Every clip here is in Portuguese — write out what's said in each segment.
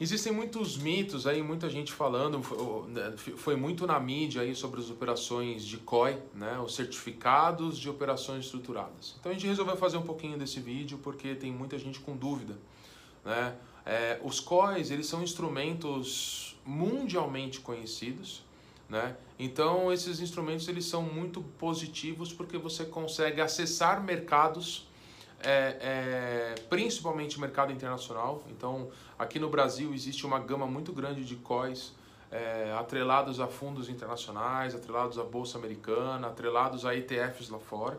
Existem muitos mitos aí, muita gente falando, né, foi muito na mídia aí sobre as operações de COI, né, os certificados de operações estruturadas. Então a gente resolveu fazer um pouquinho desse vídeo porque tem muita gente com dúvida, né? É, os COIs, eles são instrumentos mundialmente conhecidos, né? Então esses instrumentos eles são muito positivos porque você consegue acessar mercados, é, é, principalmente mercado internacional. Então aqui no Brasil existe uma gama muito grande de COIs é, atrelados a fundos internacionais, atrelados à bolsa americana, atrelados a ETFs lá fora,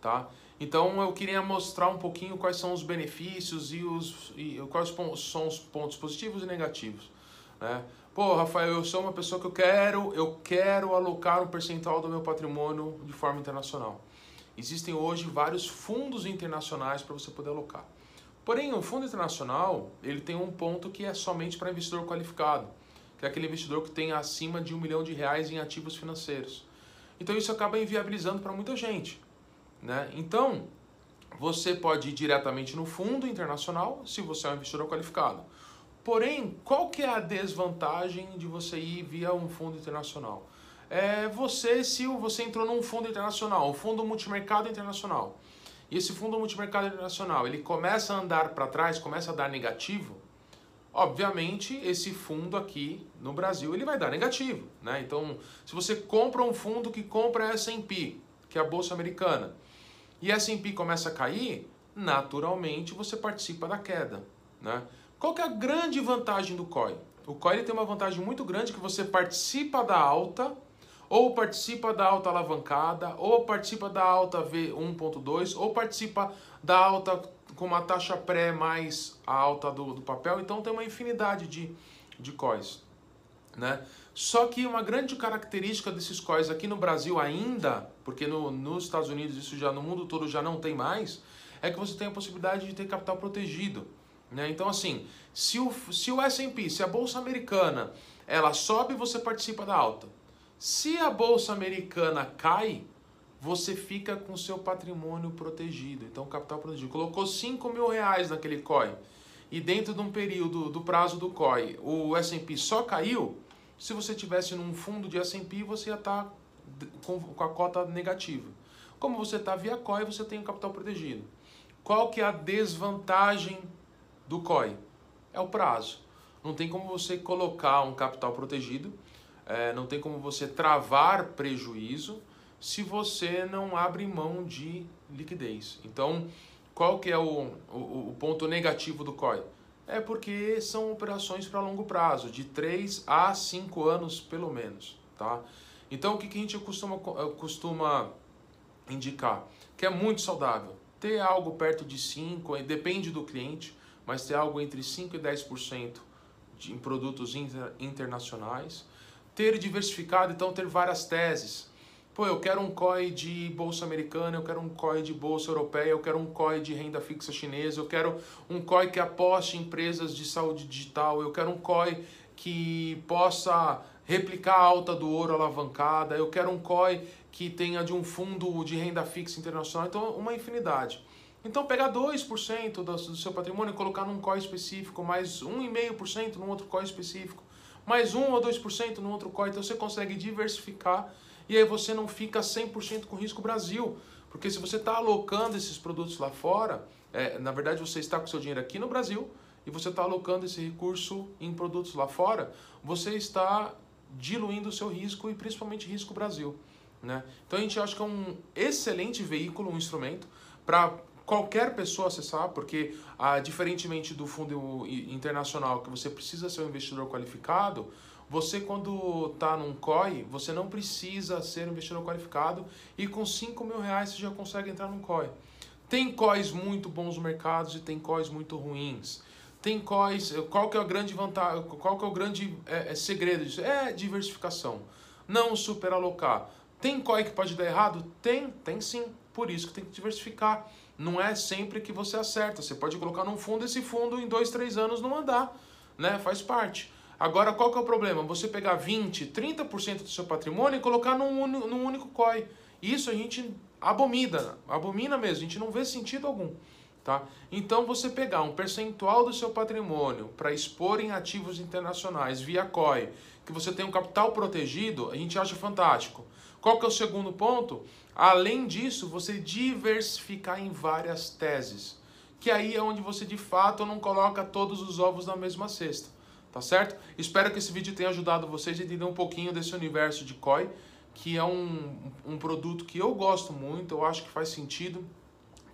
tá? Então eu queria mostrar um pouquinho quais são os benefícios e, os, e quais são os pontos positivos e negativos. Né? Pô, Rafael, eu sou uma pessoa que eu quero, eu quero alocar um percentual do meu patrimônio de forma internacional. Existem hoje vários fundos internacionais para você poder alocar. Porém, o fundo internacional ele tem um ponto que é somente para investidor qualificado, que é aquele investidor que tem acima de um milhão de reais em ativos financeiros. Então isso acaba inviabilizando para muita gente. Né? Então, você pode ir diretamente no fundo internacional se você é um investidor qualificado. Porém, qual que é a desvantagem de você ir via um fundo internacional? É você, se você entrou num fundo internacional, um fundo multimercado internacional, e esse fundo multimercado internacional, ele começa a andar para trás, começa a dar negativo, obviamente esse fundo aqui no Brasil, ele vai dar negativo, né? Então, se você compra um fundo que compra a S&P, que é a bolsa americana, e a S&P começa a cair, naturalmente você participa da queda, né? Qual que é a grande vantagem do COI? O COI tem uma vantagem muito grande que você participa da alta, ou participa da alta alavancada, ou participa da alta V1.2, ou participa da alta com uma taxa pré mais a alta do, do papel. Então tem uma infinidade de, de COIs. Né? Só que uma grande característica desses COIs aqui no Brasil ainda, porque no, nos Estados Unidos isso já no mundo todo já não tem mais, é que você tem a possibilidade de ter capital protegido. Né? Então, assim, se o, se o S&P, se a Bolsa Americana, ela sobe, você participa da alta. Se a Bolsa Americana cai, você fica com seu patrimônio protegido. Então, capital protegido. Colocou 5 mil reais naquele COI e dentro de um período do prazo do COI o S&P só caiu, se você tivesse num fundo de S&P, você ia estar tá com, a cota negativa. Como você está via COI, você tem o capital protegido. Qual que é a desvantagem do COI? É o prazo. Não tem como você colocar um capital protegido, é, não tem como você travar prejuízo se você não abre mão de liquidez. Então, qual que é o, o, o ponto negativo do COI? É porque são operações para longo prazo, de 3 a 5 anos pelo menos. Tá? Então, o que, que a gente costuma, costuma indicar? Que é muito saudável. Ter algo perto de 5, depende do cliente, mas ter algo entre 5% e 10% de, em produtos inter, internacionais. Ter diversificado, então ter várias teses. Pô, eu quero um COI de bolsa americana, eu quero um COI de bolsa europeia, eu quero um COI de renda fixa chinesa, eu quero um COI que aposte em empresas de saúde digital, eu quero um COI que possa replicar a alta do ouro alavancada, eu quero um COI que tenha de um fundo de renda fixa internacional, então uma infinidade. Então, pegar 2% do, do seu patrimônio e colocar num COI específico, mais 1,5% num outro COI específico, mais 1 ou 2% num outro COI, então você consegue diversificar e aí você não fica 100% com risco Brasil. Porque se você está alocando esses produtos lá fora, é, na verdade você está com seu dinheiro aqui no Brasil e você está alocando esse recurso em produtos lá fora, você está diluindo o seu risco e principalmente risco Brasil. Né? Então a gente acha que é um excelente veículo, um instrumento para qualquer pessoa acessar, porque ah, diferentemente do fundo internacional, que você precisa ser um investidor qualificado, você quando está num COI, você não precisa ser um investidor qualificado e com 5 mil reais você já consegue entrar num COI. Tem COIs muito bons no mercado e tem COIs muito ruins. Tem COIs, qual que é a grande vantagem, qual que é o grande é, é segredo disso? É diversificação, não superalocar. Tem COI que pode dar errado? Tem, tem sim. Por isso que tem que diversificar não é sempre que você acerta. Você pode colocar num fundo esse fundo em dois, três anos não andar, né? Faz parte. Agora, qual que é o problema? Você pegar 20, 30% do seu patrimônio e colocar num, num único COI. Isso a gente abomina, abomina mesmo, a gente não vê sentido algum. Tá? Então, você pegar um percentual do seu patrimônio para expor em ativos internacionais via COI, que você tem um capital protegido, a gente acha fantástico. Qual que é o segundo ponto? Além disso, você diversificar em várias teses, que aí é onde você de fato não coloca todos os ovos na mesma cesta, tá certo? Espero que esse vídeo tenha ajudado vocês a entender um pouquinho desse universo de COI, que é um, um produto que eu gosto muito, eu acho que faz sentido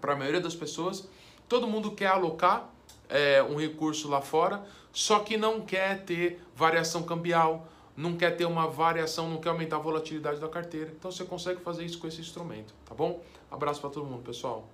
para a maioria das pessoas. Todo mundo quer alocar é, um recurso lá fora, só que não quer ter variação cambial, não quer ter uma variação, não quer aumentar a volatilidade da carteira. Então você consegue fazer isso com esse instrumento, tá bom? Abraço para todo mundo, pessoal.